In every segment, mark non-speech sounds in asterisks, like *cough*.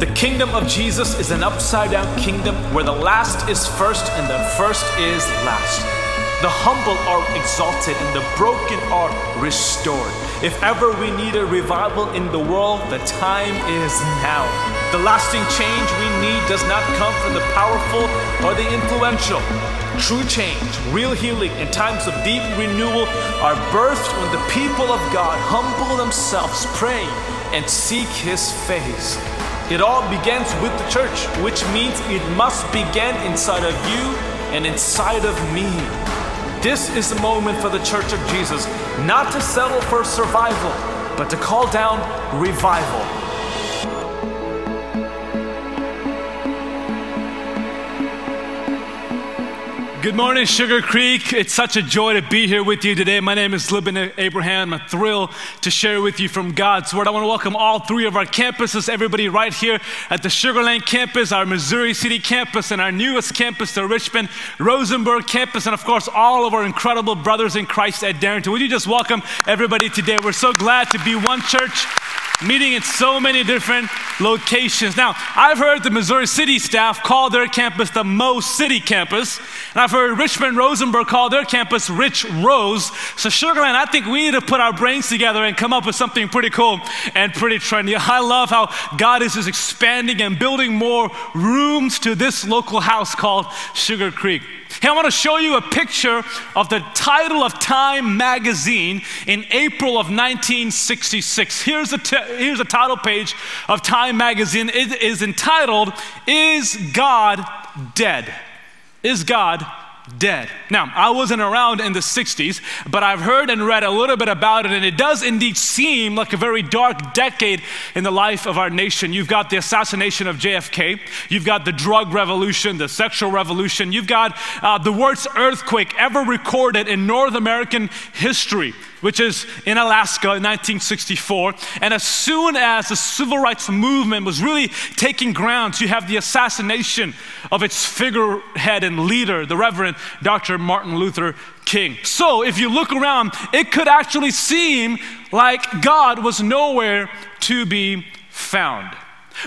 The kingdom of Jesus is an upside down kingdom where the last is first and the first is last. The humble are exalted and the broken are restored. If ever we need a revival in the world, the time is now. The lasting change we need does not come from the powerful or the influential. True change, real healing, and times of deep renewal are birthed when the people of God humble themselves, pray, and seek His face. It all begins with the church, which means it must begin inside of you and inside of me. This is the moment for the Church of Jesus not to settle for survival, but to call down revival. Good morning, Sugar Creek. It's such a joy to be here with you today. My name is Libin Abraham. I'm thrilled to share with you from God's Word. I want to welcome all three of our campuses, everybody right here at the Sugar Land campus, our Missouri City campus, and our newest campus, the Richmond Rosenberg campus, and of course, all of our incredible brothers in Christ at Darrington. Would you just welcome everybody today? We're so glad to be one church meeting in so many different locations. Now, I've heard the Missouri City staff call their campus the Mo City campus, and I've heard Richmond Rosenberg call their campus Rich Rose. So, Sugar Land, I think we need to put our brains together and come up with something pretty cool and pretty trendy. *laughs* I love how God is just expanding and building more rooms to this local house called Sugar Creek. Hey, I want to show you a picture of the title of Time magazine in April of 1966. Here's the, t- here's the title page of Time magazine. It is entitled, Is God Dead? Is God dead. Now, I wasn't around in the 60s, but I've heard and read a little bit about it, and it does indeed seem like a very dark decade in the life of our nation. You've got the assassination of JFK, you've got the drug revolution, the sexual revolution, you've got uh, the worst earthquake ever recorded in North American history which is in Alaska in 1964. And as soon as the civil rights movement was really taking ground, you have the assassination of its figurehead and leader, the Reverend Dr. Martin Luther King. So if you look around, it could actually seem like God was nowhere to be found.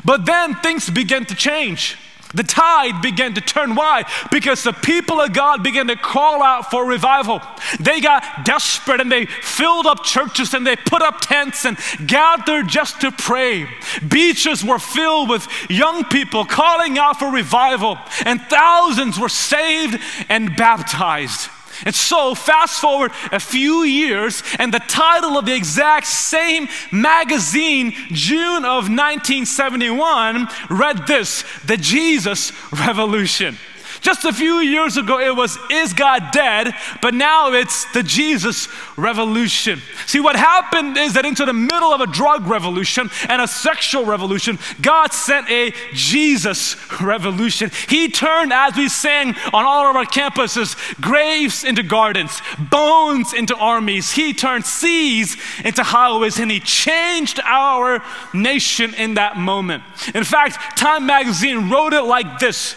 But then things began to change. The tide began to turn. Why? Because the people of God began to call out for revival. They got desperate and they filled up churches and they put up tents and gathered just to pray. Beaches were filled with young people calling out for revival, and thousands were saved and baptized. And so, fast forward a few years, and the title of the exact same magazine, June of 1971, read this The Jesus Revolution. Just a few years ago, it was, Is God dead? But now it's the Jesus revolution. See, what happened is that into the middle of a drug revolution and a sexual revolution, God sent a Jesus revolution. He turned, as we sang on all of our campuses, graves into gardens, bones into armies. He turned seas into highways, and He changed our nation in that moment. In fact, Time magazine wrote it like this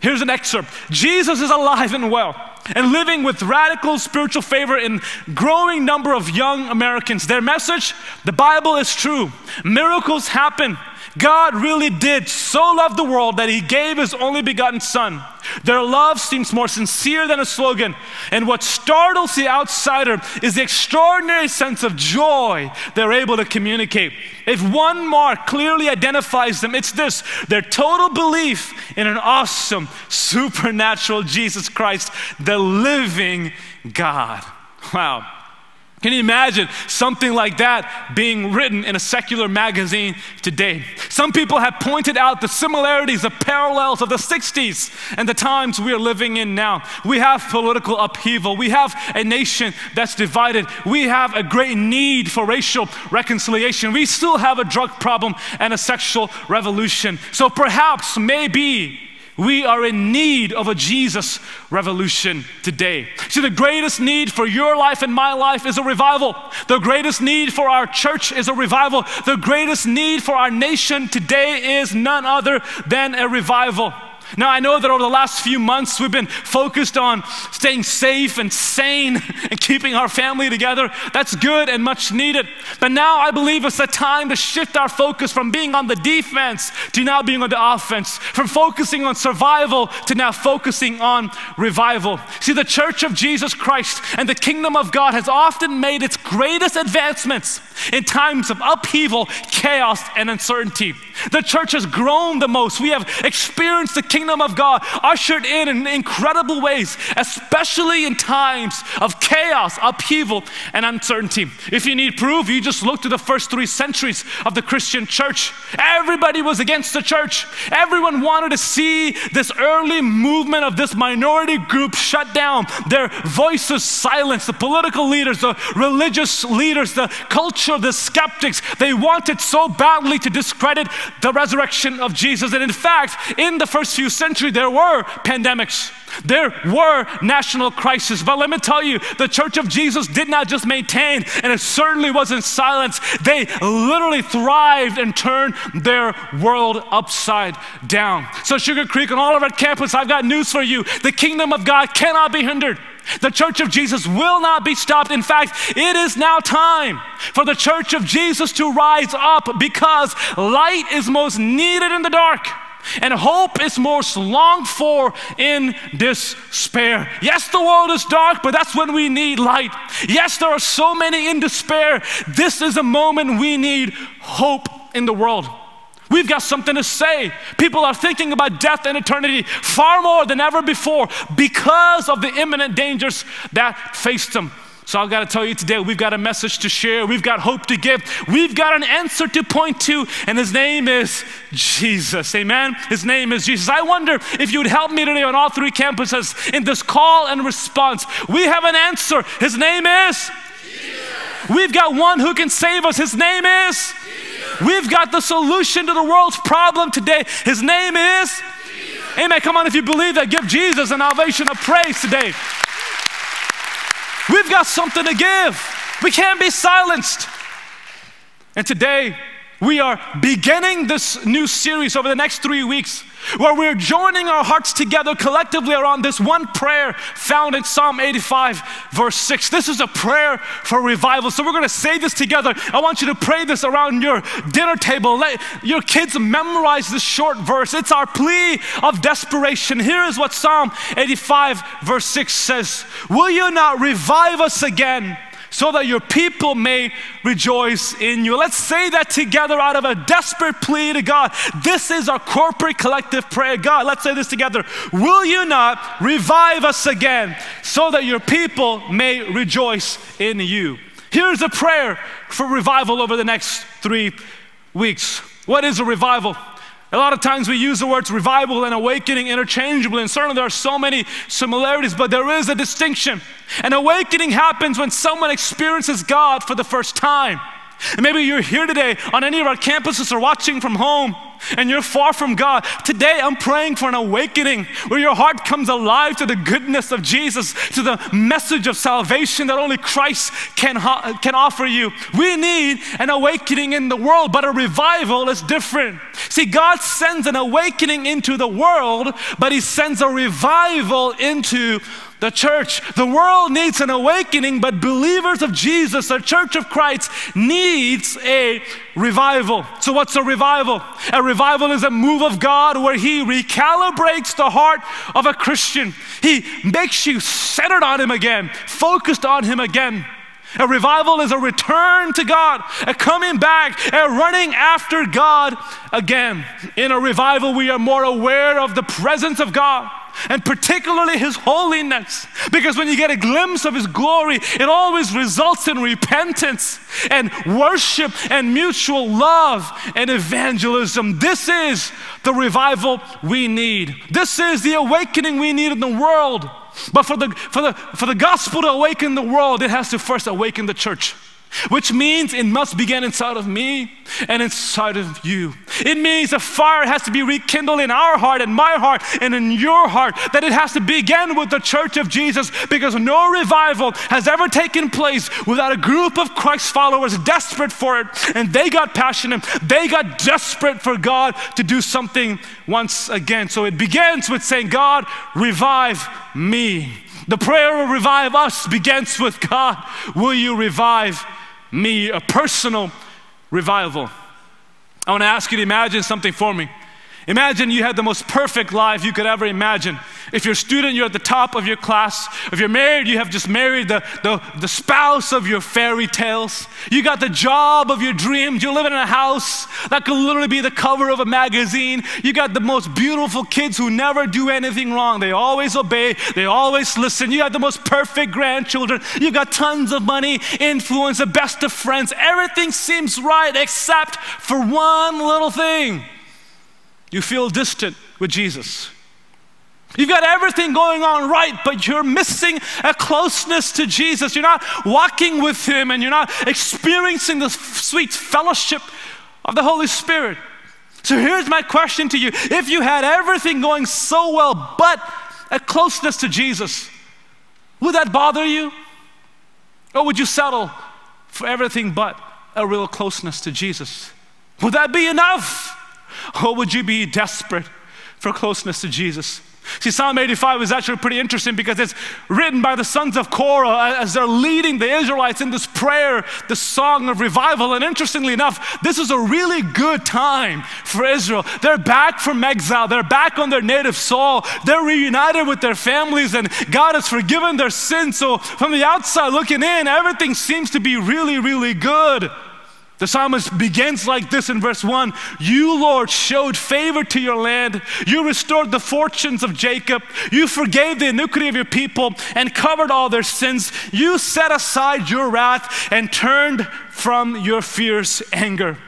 Here's an excerpt Jesus is alive and well and living with radical spiritual favor in growing number of young Americans. Their message, the Bible is true. Miracles happen. God really did so love the world that he gave his only begotten son. Their love seems more sincere than a slogan. And what startles the outsider is the extraordinary sense of joy they're able to communicate. If one mark clearly identifies them, it's this their total belief in an awesome, supernatural Jesus Christ, the living God. Wow. Can you imagine something like that being written in a secular magazine today? Some people have pointed out the similarities, the parallels of the 60s and the times we are living in now. We have political upheaval. We have a nation that's divided. We have a great need for racial reconciliation. We still have a drug problem and a sexual revolution. So perhaps, maybe, we are in need of a Jesus revolution today. See, the greatest need for your life and my life is a revival. The greatest need for our church is a revival. The greatest need for our nation today is none other than a revival. Now, I know that over the last few months we've been focused on staying safe and sane *laughs* and keeping our family together. That's good and much needed. But now I believe it's a time to shift our focus from being on the defense to now being on the offense, from focusing on survival to now focusing on revival. See, the church of Jesus Christ and the kingdom of God has often made its greatest advancements in times of upheaval, chaos, and uncertainty. The church has grown the most. We have experienced the kingdom of God ushered in in incredible ways, especially in times of chaos, upheaval, and uncertainty. If you need proof, you just look to the first three centuries of the Christian church. Everybody was against the church. Everyone wanted to see this early movement of this minority group shut down, their voices silenced, the political leaders, the religious leaders, the culture, the skeptics. They wanted so badly to discredit the resurrection of Jesus. And in fact, in the first few centuries, there were pandemics. There were national crises, but let me tell you, the Church of Jesus did not just maintain, and it certainly wasn't silence. They literally thrived and turned their world upside down. So, Sugar Creek and all of our campus, I've got news for you. The kingdom of God cannot be hindered. The church of Jesus will not be stopped. In fact, it is now time for the church of Jesus to rise up because light is most needed in the dark. And hope is most longed for in despair. Yes, the world is dark, but that's when we need light. Yes, there are so many in despair. This is a moment we need hope in the world. We've got something to say. People are thinking about death and eternity far more than ever before because of the imminent dangers that face them. So I've got to tell you today, we've got a message to share. We've got hope to give. We've got an answer to point to, and his name is Jesus. Amen? His name is Jesus. I wonder if you would help me today on all three campuses in this call and response. We have an answer. His name is Jesus. We've got one who can save us. His name is We've got the solution to the world's problem today. His name is Jesus. Amen. Come on, if you believe that, give Jesus an ovation of praise today. We've got something to give. We can't be silenced. And today, we are beginning this new series over the next three weeks where we're joining our hearts together collectively around this one prayer found in Psalm 85, verse 6. This is a prayer for revival. So we're going to say this together. I want you to pray this around your dinner table. Let your kids memorize this short verse. It's our plea of desperation. Here is what Psalm 85, verse 6 says Will you not revive us again? So that your people may rejoice in you. Let's say that together out of a desperate plea to God. This is our corporate collective prayer. God, let's say this together. Will you not revive us again so that your people may rejoice in you? Here's a prayer for revival over the next three weeks. What is a revival? A lot of times we use the words revival and awakening interchangeably, and certainly there are so many similarities, but there is a distinction. An awakening happens when someone experiences God for the first time. And maybe you're here today on any of our campuses or watching from home and you're far from God. Today, I'm praying for an awakening where your heart comes alive to the goodness of Jesus, to the message of salvation that only Christ can, can offer you. We need an awakening in the world, but a revival is different. See, God sends an awakening into the world, but He sends a revival into the church. The world needs an awakening, but believers of Jesus, the church of Christ, needs a revival. So, what's a revival? A revival is a move of God where He recalibrates the heart of a Christian. He makes you centered on Him again, focused on Him again. A revival is a return to God, a coming back, a running after God again. In a revival, we are more aware of the presence of God and particularly His holiness. Because when you get a glimpse of His glory, it always results in repentance and worship and mutual love and evangelism. This is the revival we need. This is the awakening we need in the world. But for the, for the, for the gospel to awaken the world, it has to first awaken the church which means it must begin inside of me and inside of you. It means a fire has to be rekindled in our heart and my heart and in your heart. That it has to begin with the church of Jesus because no revival has ever taken place without a group of Christ followers desperate for it. And they got passionate. They got desperate for God to do something once again. So it begins with saying, God, revive me. The prayer of revive us begins with God, will you revive me? A personal revival. I want to ask you to imagine something for me. Imagine you had the most perfect life you could ever imagine. If you're a student, you're at the top of your class. If you're married, you have just married the, the, the spouse of your fairy tales. You got the job of your dreams. You live in a house that could literally be the cover of a magazine. You got the most beautiful kids who never do anything wrong. They always obey, they always listen. You got the most perfect grandchildren. You got tons of money, influence, the best of friends. Everything seems right except for one little thing you feel distant with Jesus. You've got everything going on right, but you're missing a closeness to Jesus. You're not walking with Him and you're not experiencing the sweet fellowship of the Holy Spirit. So here's my question to you If you had everything going so well, but a closeness to Jesus, would that bother you? Or would you settle for everything but a real closeness to Jesus? Would that be enough? Or would you be desperate for closeness to Jesus? See, Psalm 85 is actually pretty interesting because it's written by the sons of Korah as they're leading the Israelites in this prayer, the song of revival. And interestingly enough, this is a really good time for Israel. They're back from exile, they're back on their native soil, they're reunited with their families, and God has forgiven their sins. So, from the outside looking in, everything seems to be really, really good. The psalmist begins like this in verse 1 You, Lord, showed favor to your land. You restored the fortunes of Jacob. You forgave the iniquity of your people and covered all their sins. You set aside your wrath and turned from your fierce anger.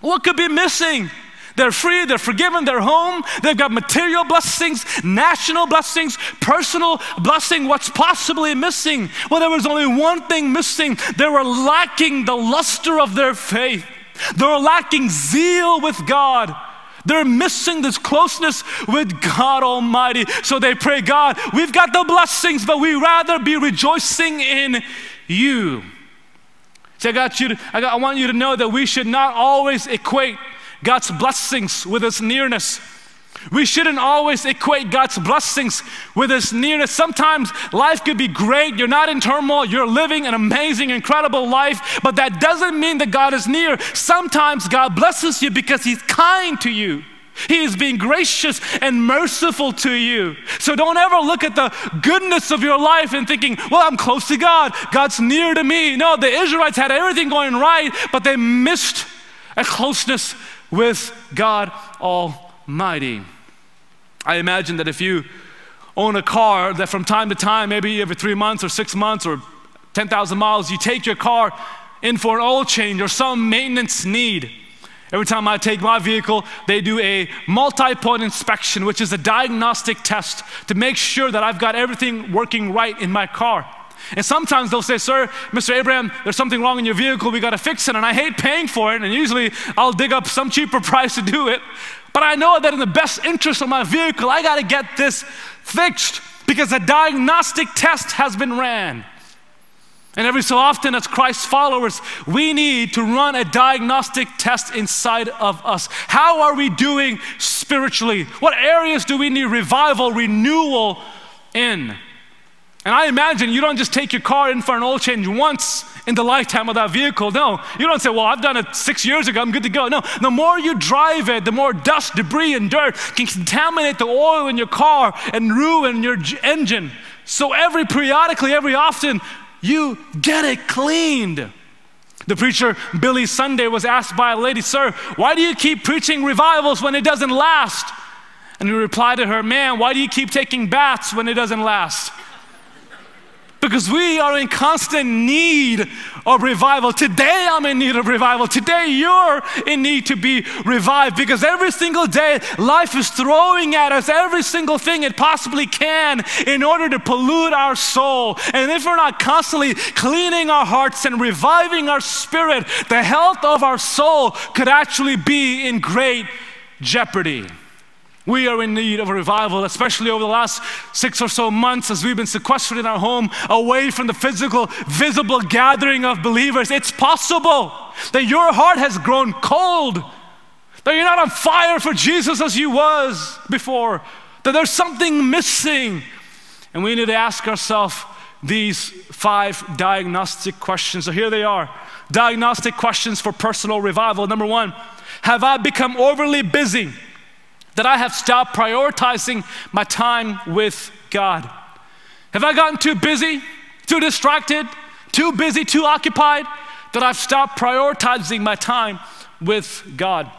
What could be missing? They're free, they're forgiven, they're home, they've got material blessings, national blessings, personal blessing. What's possibly missing? Well, there was only one thing missing. They were lacking the luster of their faith, they were lacking zeal with God. They're missing this closeness with God Almighty. So they pray, God, we've got the blessings, but we rather be rejoicing in you. So I got you to, I, got, I want you to know that we should not always equate God's blessings with His nearness. We shouldn't always equate God's blessings with His nearness. Sometimes life could be great, you're not in turmoil, you're living an amazing, incredible life, but that doesn't mean that God is near. Sometimes God blesses you because He's kind to you. He is being gracious and merciful to you. So don't ever look at the goodness of your life and thinking, well, I'm close to God. God's near to me. No, the Israelites had everything going right, but they missed a closeness with God Almighty. I imagine that if you own a car, that from time to time, maybe every three months or six months or 10,000 miles, you take your car in for an oil change or some maintenance need. Every time I take my vehicle, they do a multi point inspection, which is a diagnostic test to make sure that I've got everything working right in my car. And sometimes they'll say, Sir, Mr. Abraham, there's something wrong in your vehicle, we gotta fix it. And I hate paying for it. And usually I'll dig up some cheaper *laughs* price to do it. But I know that in the best interest of my vehicle, I gotta get this fixed because a diagnostic test has been ran. And every so often, as Christ's followers, we need to run a diagnostic test inside of us. How are we doing spiritually? What areas do we need revival, renewal in? And I imagine you don't just take your car in for an oil change once in the lifetime of that vehicle. No, you don't say, Well, I've done it six years ago, I'm good to go. No, the more you drive it, the more dust, debris, and dirt can contaminate the oil in your car and ruin your engine. So, every periodically, every often, you get it cleaned. The preacher Billy Sunday was asked by a lady, Sir, why do you keep preaching revivals when it doesn't last? And he replied to her, Man, why do you keep taking baths when it doesn't last? Because we are in constant need of revival. Today, I'm in need of revival. Today, you're in need to be revived because every single day, life is throwing at us every single thing it possibly can in order to pollute our soul. And if we're not constantly cleaning our hearts and reviving our spirit, the health of our soul could actually be in great jeopardy. We are in need of a revival, especially over the last six or so months as we've been sequestered in our home away from the physical, visible gathering of believers. It's possible that your heart has grown cold, that you're not on fire for Jesus as you was before, that there's something missing. And we need to ask ourselves these five diagnostic questions. So here they are diagnostic questions for personal revival. Number one, have I become overly busy? That I have stopped prioritizing my time with God? Have I gotten too busy, too distracted, too busy, too occupied that I've stopped prioritizing my time with God?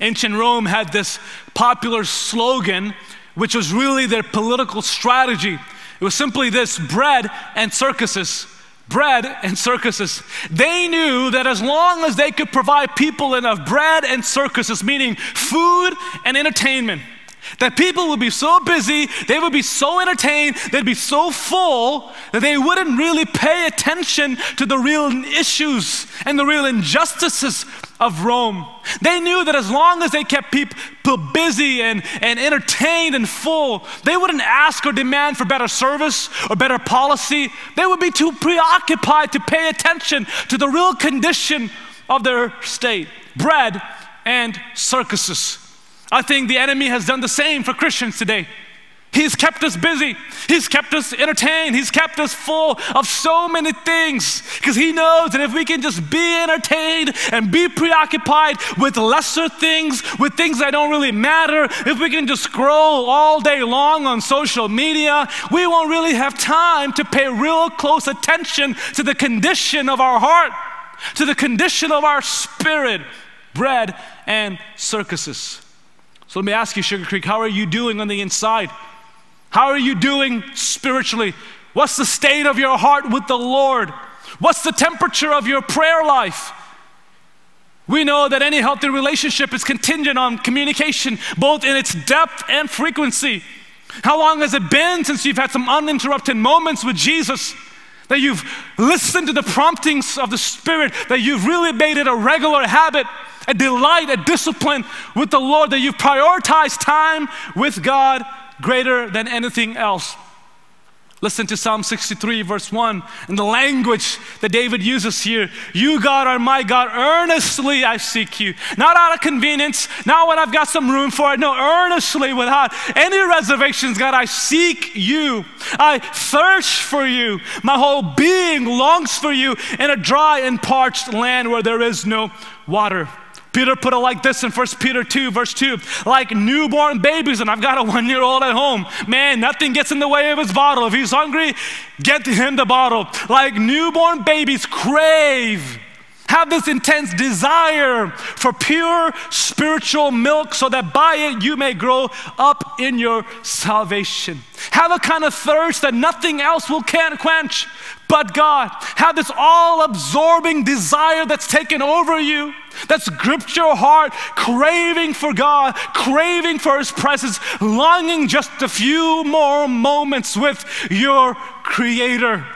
Ancient Rome had this popular slogan, which was really their political strategy. It was simply this bread and circuses bread and circuses. They knew that as long as they could provide people enough bread and circuses, meaning food and entertainment, that people would be so busy, they would be so entertained, they'd be so full that they wouldn't really pay attention to the real issues and the real injustices of Rome. They knew that as long as they kept people busy and, and entertained and full, they wouldn't ask or demand for better service or better policy. They would be too preoccupied to pay attention to the real condition of their state bread and circuses. I think the enemy has done the same for Christians today. He's kept us busy. He's kept us entertained. He's kept us full of so many things because He knows that if we can just be entertained and be preoccupied with lesser things, with things that don't really matter, if we can just scroll all day long on social media, we won't really have time to pay real close attention to the condition of our heart, to the condition of our spirit, bread and circuses. So let me ask you, Sugar Creek, how are you doing on the inside? How are you doing spiritually? What's the state of your heart with the Lord? What's the temperature of your prayer life? We know that any healthy relationship is contingent on communication, both in its depth and frequency. How long has it been since you've had some uninterrupted moments with Jesus? That you've listened to the promptings of the Spirit, that you've really made it a regular habit, a delight, a discipline with the Lord, that you've prioritized time with God greater than anything else. Listen to Psalm 63, verse 1, and the language that David uses here. You, God, are my God. Earnestly I seek you. Not out of convenience, not when I've got some room for it. No, earnestly, without any reservations, God, I seek you. I thirst for you. My whole being longs for you in a dry and parched land where there is no water. Peter put it like this in 1 Peter 2, verse 2 like newborn babies, and I've got a one year old at home. Man, nothing gets in the way of his bottle. If he's hungry, get him the bottle. Like newborn babies crave have this intense desire for pure spiritual milk so that by it you may grow up in your salvation. Have a kind of thirst that nothing else will can quench but God. Have this all absorbing desire that's taken over you, that's gripped your heart, craving for God, craving for His presence, longing just a few more moments with your Creator.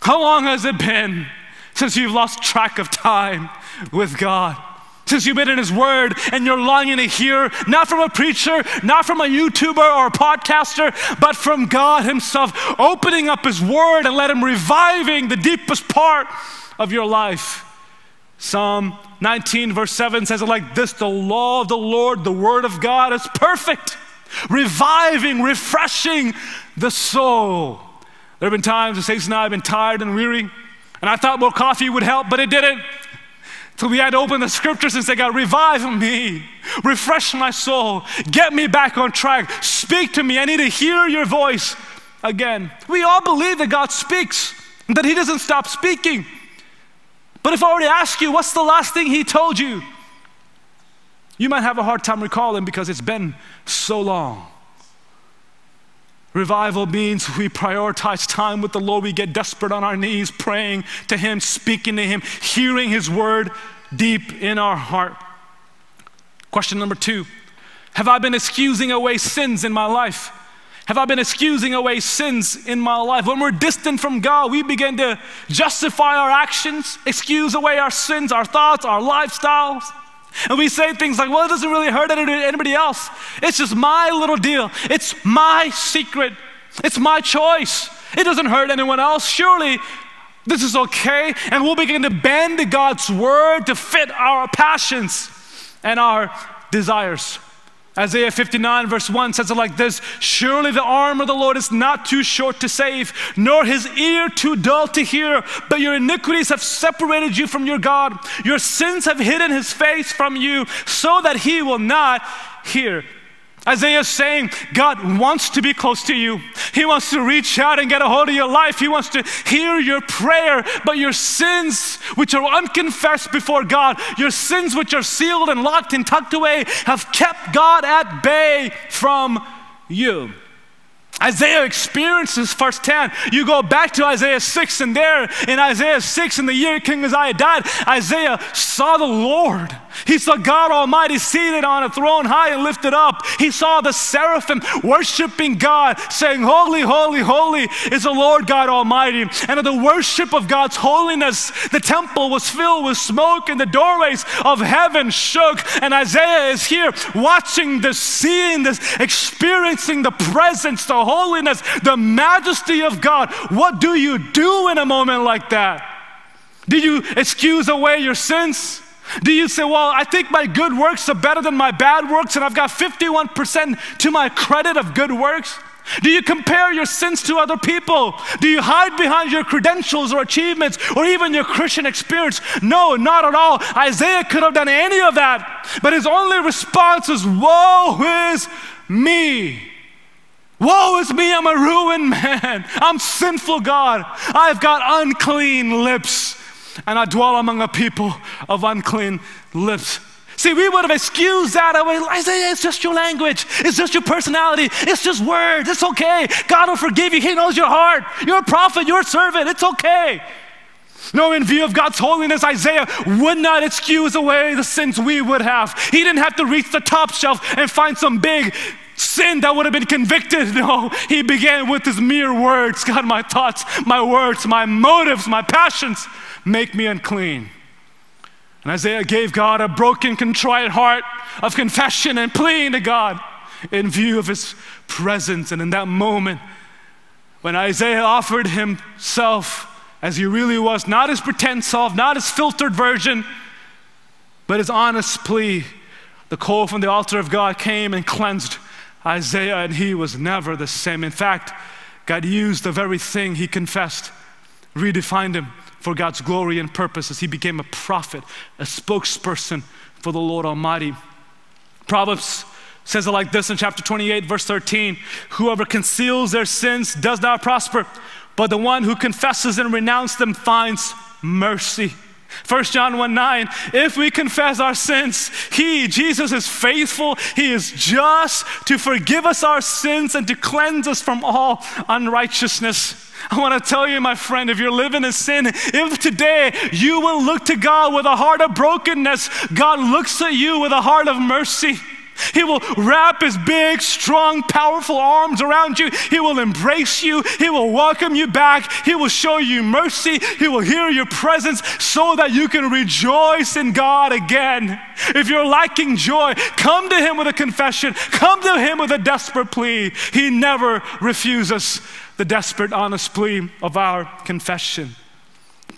How long has it been since you've lost track of time with God? since you've been in His Word and you're longing to hear, not from a preacher, not from a YouTuber or a podcaster, but from God Himself, opening up His Word and let Him reviving the deepest part of your life. Psalm 19, verse 7 says it like this The law of the Lord, the Word of God, is perfect, reviving, refreshing the soul. There have been times that Stacey and I have been tired and weary, and I thought more coffee would help, but it didn't. So we had to open the scriptures and say, God, revive me, refresh my soul, get me back on track, speak to me. I need to hear your voice again. We all believe that God speaks, and that He doesn't stop speaking. But if I were to ask you, what's the last thing He told you? You might have a hard time recalling because it's been so long. Revival means we prioritize time with the Lord. We get desperate on our knees, praying to Him, speaking to Him, hearing His word deep in our heart. Question number two Have I been excusing away sins in my life? Have I been excusing away sins in my life? When we're distant from God, we begin to justify our actions, excuse away our sins, our thoughts, our lifestyles. And we say things like, well, it doesn't really hurt anybody else. It's just my little deal. It's my secret. It's my choice. It doesn't hurt anyone else. Surely this is okay. And we'll begin to bend God's word to fit our passions and our desires. Isaiah 59, verse 1 says it like this Surely the arm of the Lord is not too short to save, nor his ear too dull to hear, but your iniquities have separated you from your God. Your sins have hidden his face from you, so that he will not hear. Isaiah is saying God wants to be close to you. He wants to reach out and get a hold of your life. He wants to hear your prayer, but your sins, which are unconfessed before God, your sins, which are sealed and locked and tucked away, have kept God at bay from you. Isaiah experiences firsthand. You go back to Isaiah 6, and there in Isaiah 6, in the year King Uzziah died, Isaiah saw the Lord. He saw God Almighty seated on a throne high and lifted up. He saw the seraphim worshiping God, saying, Holy, holy, holy is the Lord God Almighty. And at the worship of God's holiness, the temple was filled with smoke, and the doorways of heaven shook. And Isaiah is here watching this, seeing this, experiencing the presence, the holiness, the majesty of God. What do you do in a moment like that? Do you excuse away your sins? Do you say, well, I think my good works are better than my bad works, and I've got 51% to my credit of good works? Do you compare your sins to other people? Do you hide behind your credentials or achievements or even your Christian experience? No, not at all. Isaiah could have done any of that, but his only response is, Woe is me. Woe is me, I'm a ruined *laughs* man. I'm sinful, God. I've got unclean lips and I dwell among a people of unclean lips. See, we would have excused that away. Isaiah, it's just your language. It's just your personality. It's just words. It's okay. God will forgive you. He knows your heart. You're a prophet. You're a servant. It's okay. No, in view of God's holiness, Isaiah would not excuse away the sins we would have. He didn't have to reach the top shelf and find some big sin that would have been convicted. *laughs* No, he began with his mere words God, my thoughts, my words, my motives, my passions make me unclean. And Isaiah gave God a broken, contrite heart of confession and pleading to God in view of his presence. And in that moment, when Isaiah offered himself as he really was, not his pretend self, not his filtered version, but his honest plea, the coal from the altar of God came and cleansed Isaiah, and he was never the same. In fact, God used the very thing he confessed, redefined him for God's glory and purposes. He became a prophet, a spokesperson for the Lord Almighty. Proverbs says it like this in chapter 28, verse 13 Whoever conceals their sins does not prosper, but the one who confesses and renounces them finds mercy. 1 John 1 9, if we confess our sins, He, Jesus, is faithful. He is just to forgive us our sins and to cleanse us from all unrighteousness. I want to tell you, my friend, if you're living in sin, if today you will look to God with a heart of brokenness, God looks at you with a heart of mercy. He will wrap his big, strong, powerful arms around you. He will embrace you. He will welcome you back. He will show you mercy. He will hear your presence so that you can rejoice in God again. If you're lacking joy, come to him with a confession. Come to him with a desperate plea. He never refuses the desperate, honest plea of our confession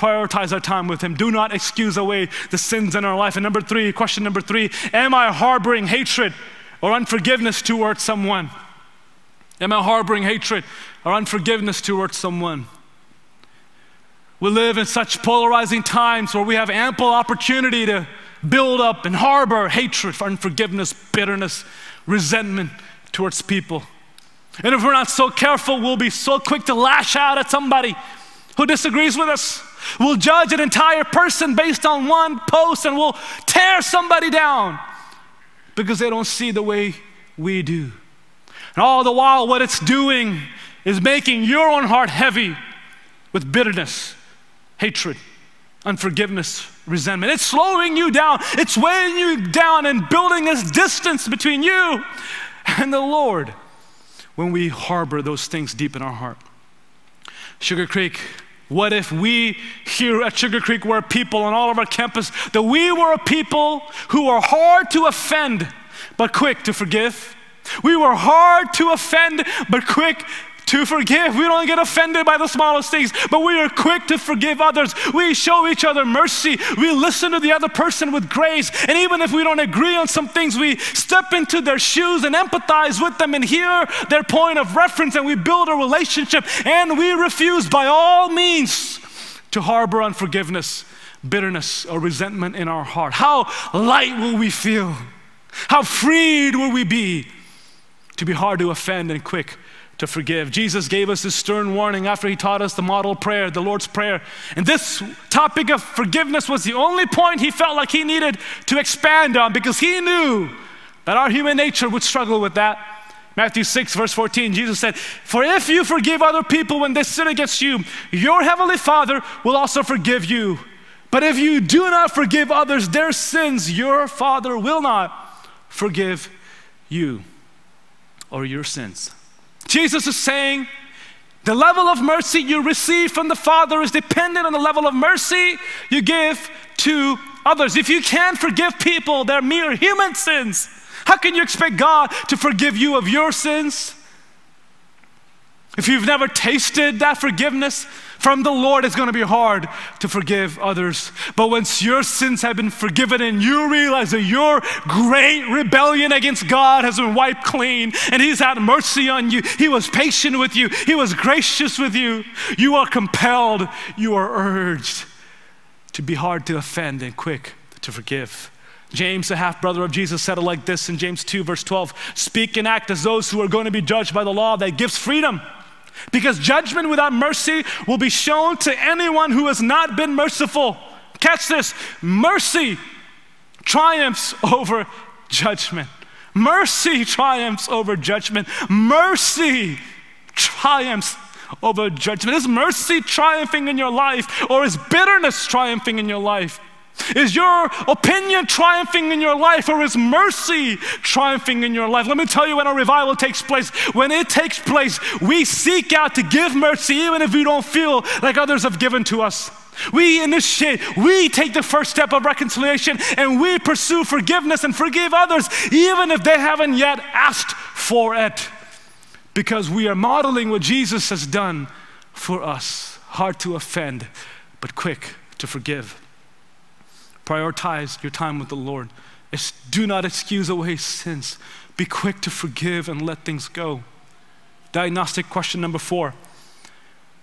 prioritize our time with Him. Do not excuse away the sins in our life. And number three, question number three Am I harboring hatred or unforgiveness towards someone? Am I harboring hatred or unforgiveness towards someone? We live in such polarizing times where we have ample opportunity to build up and harbor hatred, unforgiveness, bitterness, resentment towards people. And if we're not so careful, we'll be so quick to lash out at somebody who disagrees with us. We'll judge an entire person based on one post and we'll tear somebody down because they don't see the way we do. And all the while, what it's doing is making your own heart heavy with bitterness, hatred, unforgiveness, resentment. It's slowing you down, it's weighing you down and building this distance between you and the Lord when we harbor those things deep in our heart. Sugar Creek, what if we here at Sugar Creek were a people on all of our campus that we were a people who are hard to offend but quick to forgive? We were hard to offend but quick to forgive. We don't get offended by the smallest things, but we are quick to forgive others. We show each other mercy. We listen to the other person with grace. And even if we don't agree on some things, we step into their shoes and empathize with them and hear their point of reference and we build a relationship. And we refuse by all means to harbor unforgiveness, bitterness, or resentment in our heart. How light will we feel? How freed will we be to be hard to offend and quick to forgive. Jesus gave us this stern warning after he taught us the model prayer, the Lord's Prayer. And this topic of forgiveness was the only point he felt like he needed to expand on because he knew that our human nature would struggle with that. Matthew 6, verse 14, Jesus said, For if you forgive other people when they sin against you, your heavenly Father will also forgive you. But if you do not forgive others their sins, your Father will not forgive you or your sins. Jesus is saying the level of mercy you receive from the Father is dependent on the level of mercy you give to others. If you can't forgive people their mere human sins, how can you expect God to forgive you of your sins? If you've never tasted that forgiveness from the Lord, it's going to be hard to forgive others. But once your sins have been forgiven and you realize that your great rebellion against God has been wiped clean and He's had mercy on you, He was patient with you, He was gracious with you, you are compelled, you are urged to be hard to offend and quick to forgive. James, the half brother of Jesus, said it like this in James 2, verse 12 Speak and act as those who are going to be judged by the law that gives freedom because judgment without mercy will be shown to anyone who has not been merciful. Catch this mercy triumphs over judgment. Mercy triumphs over judgment. Mercy triumphs over judgment. Is mercy triumphing in your life or is bitterness triumphing in your life? Is your opinion triumphing in your life or is mercy triumphing in your life? Let me tell you when a revival takes place, when it takes place, we seek out to give mercy even if we don't feel like others have given to us. We initiate, we take the first step of reconciliation and we pursue forgiveness and forgive others even if they haven't yet asked for it because we are modeling what Jesus has done for us. Hard to offend, but quick to forgive. Prioritize your time with the Lord. Do not excuse away sins. Be quick to forgive and let things go. Diagnostic question number four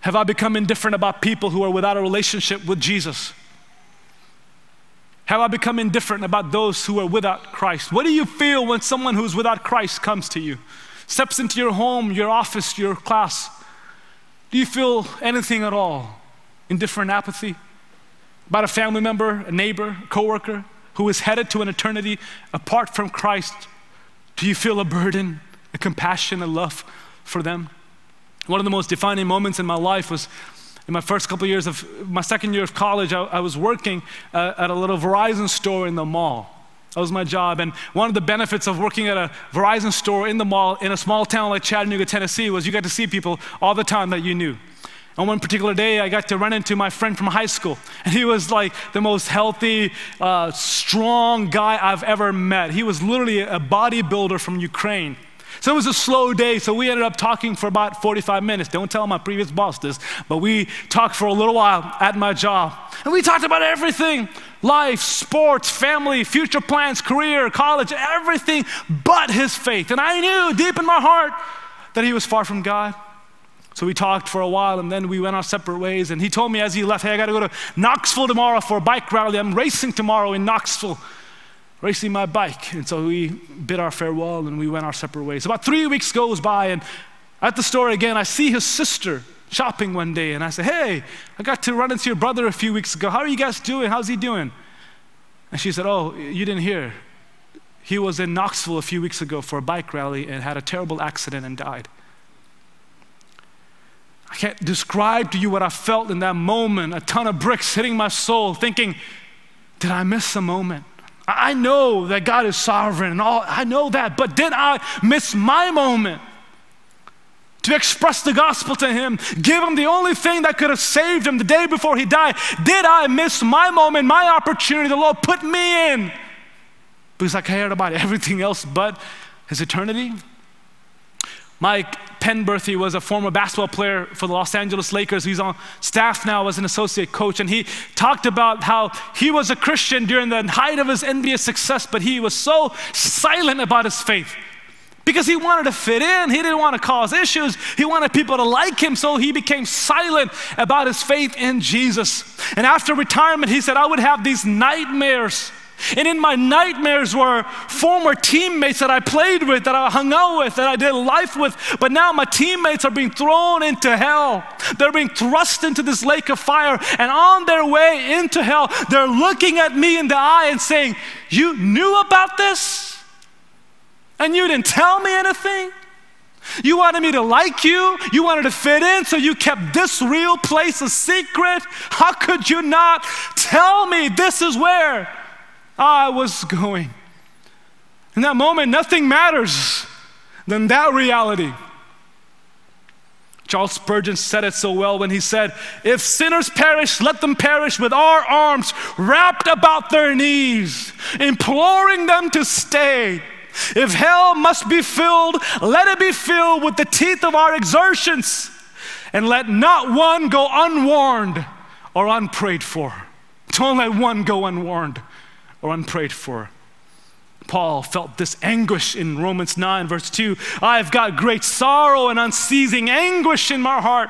Have I become indifferent about people who are without a relationship with Jesus? Have I become indifferent about those who are without Christ? What do you feel when someone who's without Christ comes to you, steps into your home, your office, your class? Do you feel anything at all? Indifferent apathy? About a family member, a neighbor, a coworker who is headed to an eternity apart from Christ? Do you feel a burden, a compassion, a love for them? One of the most defining moments in my life was in my first couple of years of my second year of college. I, I was working uh, at a little Verizon store in the mall. That was my job. And one of the benefits of working at a Verizon store in the mall in a small town like Chattanooga, Tennessee, was you got to see people all the time that you knew. On one particular day, I got to run into my friend from high school, and he was like the most healthy, uh, strong guy I've ever met. He was literally a bodybuilder from Ukraine. So it was a slow day, so we ended up talking for about 45 minutes. Don't tell my previous boss this, but we talked for a little while at my job. And we talked about everything life, sports, family, future plans, career, college, everything but his faith. And I knew deep in my heart that he was far from God. So we talked for a while and then we went our separate ways. And he told me as he left, Hey, I got to go to Knoxville tomorrow for a bike rally. I'm racing tomorrow in Knoxville, racing my bike. And so we bid our farewell and we went our separate ways. About three weeks goes by, and at the store again, I see his sister shopping one day. And I say, Hey, I got to run into your brother a few weeks ago. How are you guys doing? How's he doing? And she said, Oh, you didn't hear. he was in Knoxville a few weeks ago for a bike rally and had a terrible accident and died. I can't describe to you what I felt in that moment a ton of bricks hitting my soul, thinking, did I miss a moment? I know that God is sovereign and all, I know that, but did I miss my moment? To express the gospel to him, give him the only thing that could have saved him the day before he died. Did I miss my moment, my opportunity? The Lord put me in because I cared about everything else but his eternity. Mike Penberthy was a former basketball player for the Los Angeles Lakers. He's on staff now as an associate coach, and he talked about how he was a Christian during the height of his NBA success, but he was so silent about his faith because he wanted to fit in. He didn't want to cause issues. He wanted people to like him, so he became silent about his faith in Jesus. And after retirement, he said, I would have these nightmares and in my nightmares were former teammates that I played with, that I hung out with, that I did life with. But now my teammates are being thrown into hell. They're being thrust into this lake of fire. And on their way into hell, they're looking at me in the eye and saying, You knew about this? And you didn't tell me anything? You wanted me to like you. You wanted to fit in, so you kept this real place a secret. How could you not tell me this is where I was going. In that moment, nothing matters than that reality. Charles Spurgeon said it so well when he said, If sinners perish, let them perish with our arms wrapped about their knees, imploring them to stay. If hell must be filled, let it be filled with the teeth of our exertions, and let not one go unwarned or unprayed for. Don't let one go unwarned or unprayed for. Paul felt this anguish in Romans 9, verse 2. I've got great sorrow and unceasing anguish in my heart.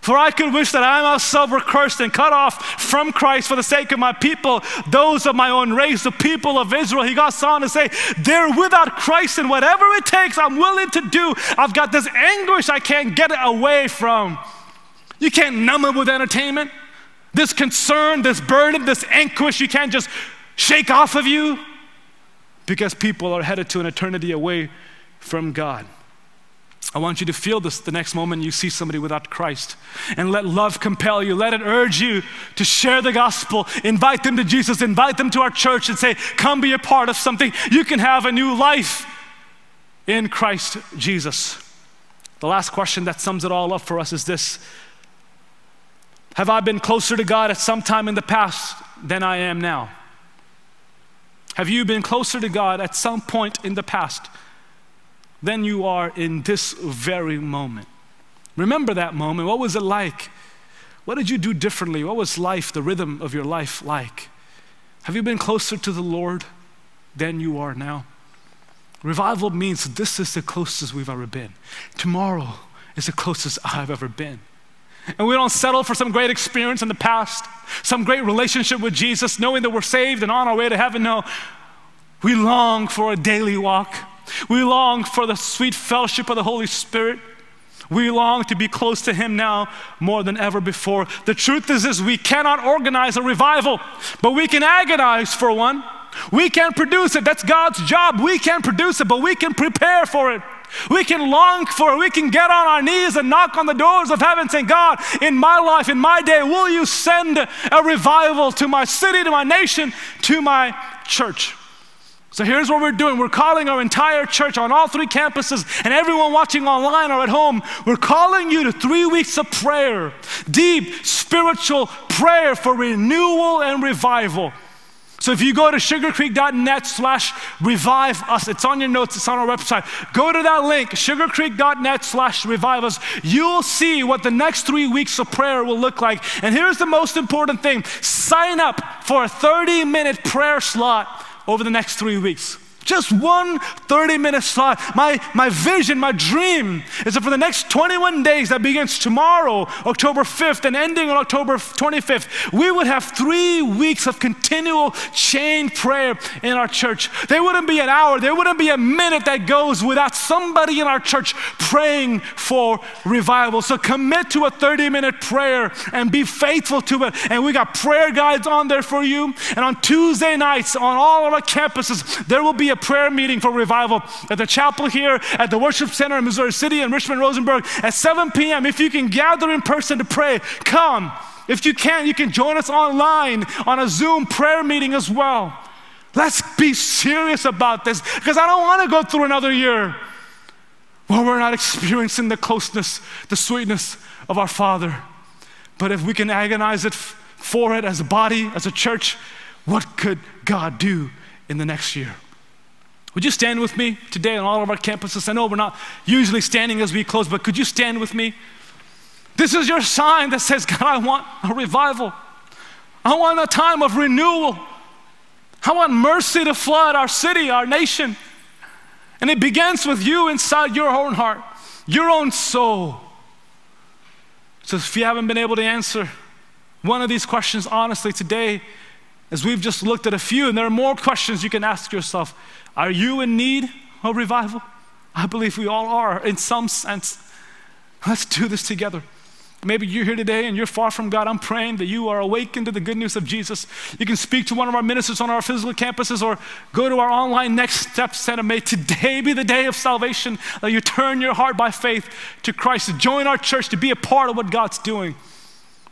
For I could wish that I myself were cursed and cut off from Christ for the sake of my people, those of my own race, the people of Israel. He goes on to say, They're without Christ, and whatever it takes, I'm willing to do. I've got this anguish I can't get it away from. You can't numb it with entertainment. This concern, this burden, this anguish, you can't just shake off of you because people are headed to an eternity away from God. I want you to feel this the next moment you see somebody without Christ. And let love compel you. Let it urge you to share the gospel. Invite them to Jesus. Invite them to our church and say, Come be a part of something. You can have a new life in Christ Jesus. The last question that sums it all up for us is this Have I been closer to God at some time in the past than I am now? Have you been closer to God at some point in the past than you are in this very moment? Remember that moment. What was it like? What did you do differently? What was life, the rhythm of your life, like? Have you been closer to the Lord than you are now? Revival means this is the closest we've ever been. Tomorrow is the closest I've ever been. And we don't settle for some great experience in the past, some great relationship with Jesus, knowing that we're saved and on our way to heaven. No, we long for a daily walk. We long for the sweet fellowship of the Holy Spirit. We long to be close to Him now more than ever before. The truth is, is we cannot organize a revival, but we can agonize for one. We can produce it. That's God's job. We can produce it, but we can prepare for it. We can long for. We can get on our knees and knock on the doors of heaven saying, God, in my life, in my day, will you send a revival to my city, to my nation, to my church? So here's what we're doing. We're calling our entire church on all three campuses and everyone watching online or at home. We're calling you to three weeks of prayer, deep spiritual prayer for renewal and revival. So if you go to sugarcreek.net slash revive us, it's on your notes, it's on our website. Go to that link, sugarcreek.net slash revive us. You'll see what the next three weeks of prayer will look like. And here's the most important thing sign up for a 30 minute prayer slot over the next three weeks. Just one 30 minute slot. My, my vision, my dream is that for the next 21 days that begins tomorrow, October 5th, and ending on October 25th, we would have three weeks of continual chain prayer in our church. There wouldn't be an hour, there wouldn't be a minute that goes without somebody in our church praying for revival. So commit to a 30 minute prayer and be faithful to it. And we got prayer guides on there for you. And on Tuesday nights, on all of our campuses, there will be a prayer meeting for revival at the chapel here, at the worship center in Missouri City and Richmond Rosenberg at 7 p.m. If you can gather in person to pray, come. If you can't, you can join us online on a Zoom prayer meeting as well. Let's be serious about this because I don't want to go through another year where we're not experiencing the closeness, the sweetness of our Father. But if we can agonize it for it as a body, as a church, what could God do in the next year? Would you stand with me today on all of our campuses? I know we're not usually standing as we close, but could you stand with me? This is your sign that says, God, I want a revival. I want a time of renewal. I want mercy to flood our city, our nation. And it begins with you inside your own heart, your own soul. So if you haven't been able to answer one of these questions honestly today, as we've just looked at a few, and there are more questions you can ask yourself Are you in need of revival? I believe we all are in some sense. Let's do this together. Maybe you're here today and you're far from God. I'm praying that you are awakened to the good news of Jesus. You can speak to one of our ministers on our physical campuses or go to our online Next Steps Center. May today be the day of salvation that you turn your heart by faith to Christ, to join our church, to be a part of what God's doing.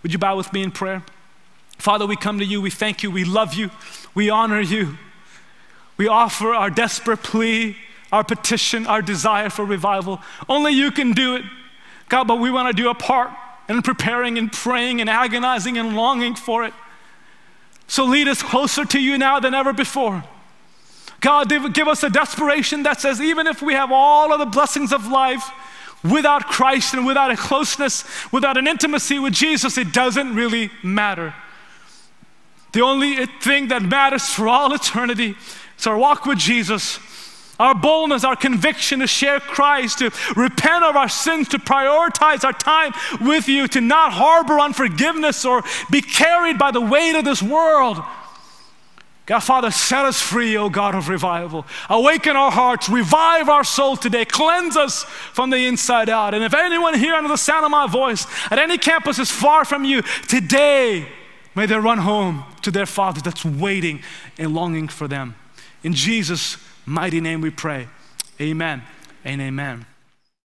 Would you bow with me in prayer? Father, we come to you. We thank you. We love you. We honor you. We offer our desperate plea, our petition, our desire for revival. Only you can do it. God, but we want to do a part in preparing and praying and agonizing and longing for it. So lead us closer to you now than ever before. God, give us a desperation that says, even if we have all of the blessings of life, without Christ and without a closeness, without an intimacy with Jesus, it doesn't really matter. The only thing that matters for all eternity is our walk with Jesus our boldness, our conviction to share Christ, to repent of our sins, to prioritize our time with you, to not harbor unforgiveness or be carried by the weight of this world. God, Father, set us free, O God of revival. Awaken our hearts, revive our soul today, cleanse us from the inside out. And if anyone here under the sound of my voice at any campus is far from you, today may they run home to their Father that's waiting and longing for them. In Jesus' mighty name we pray. Amen and amen.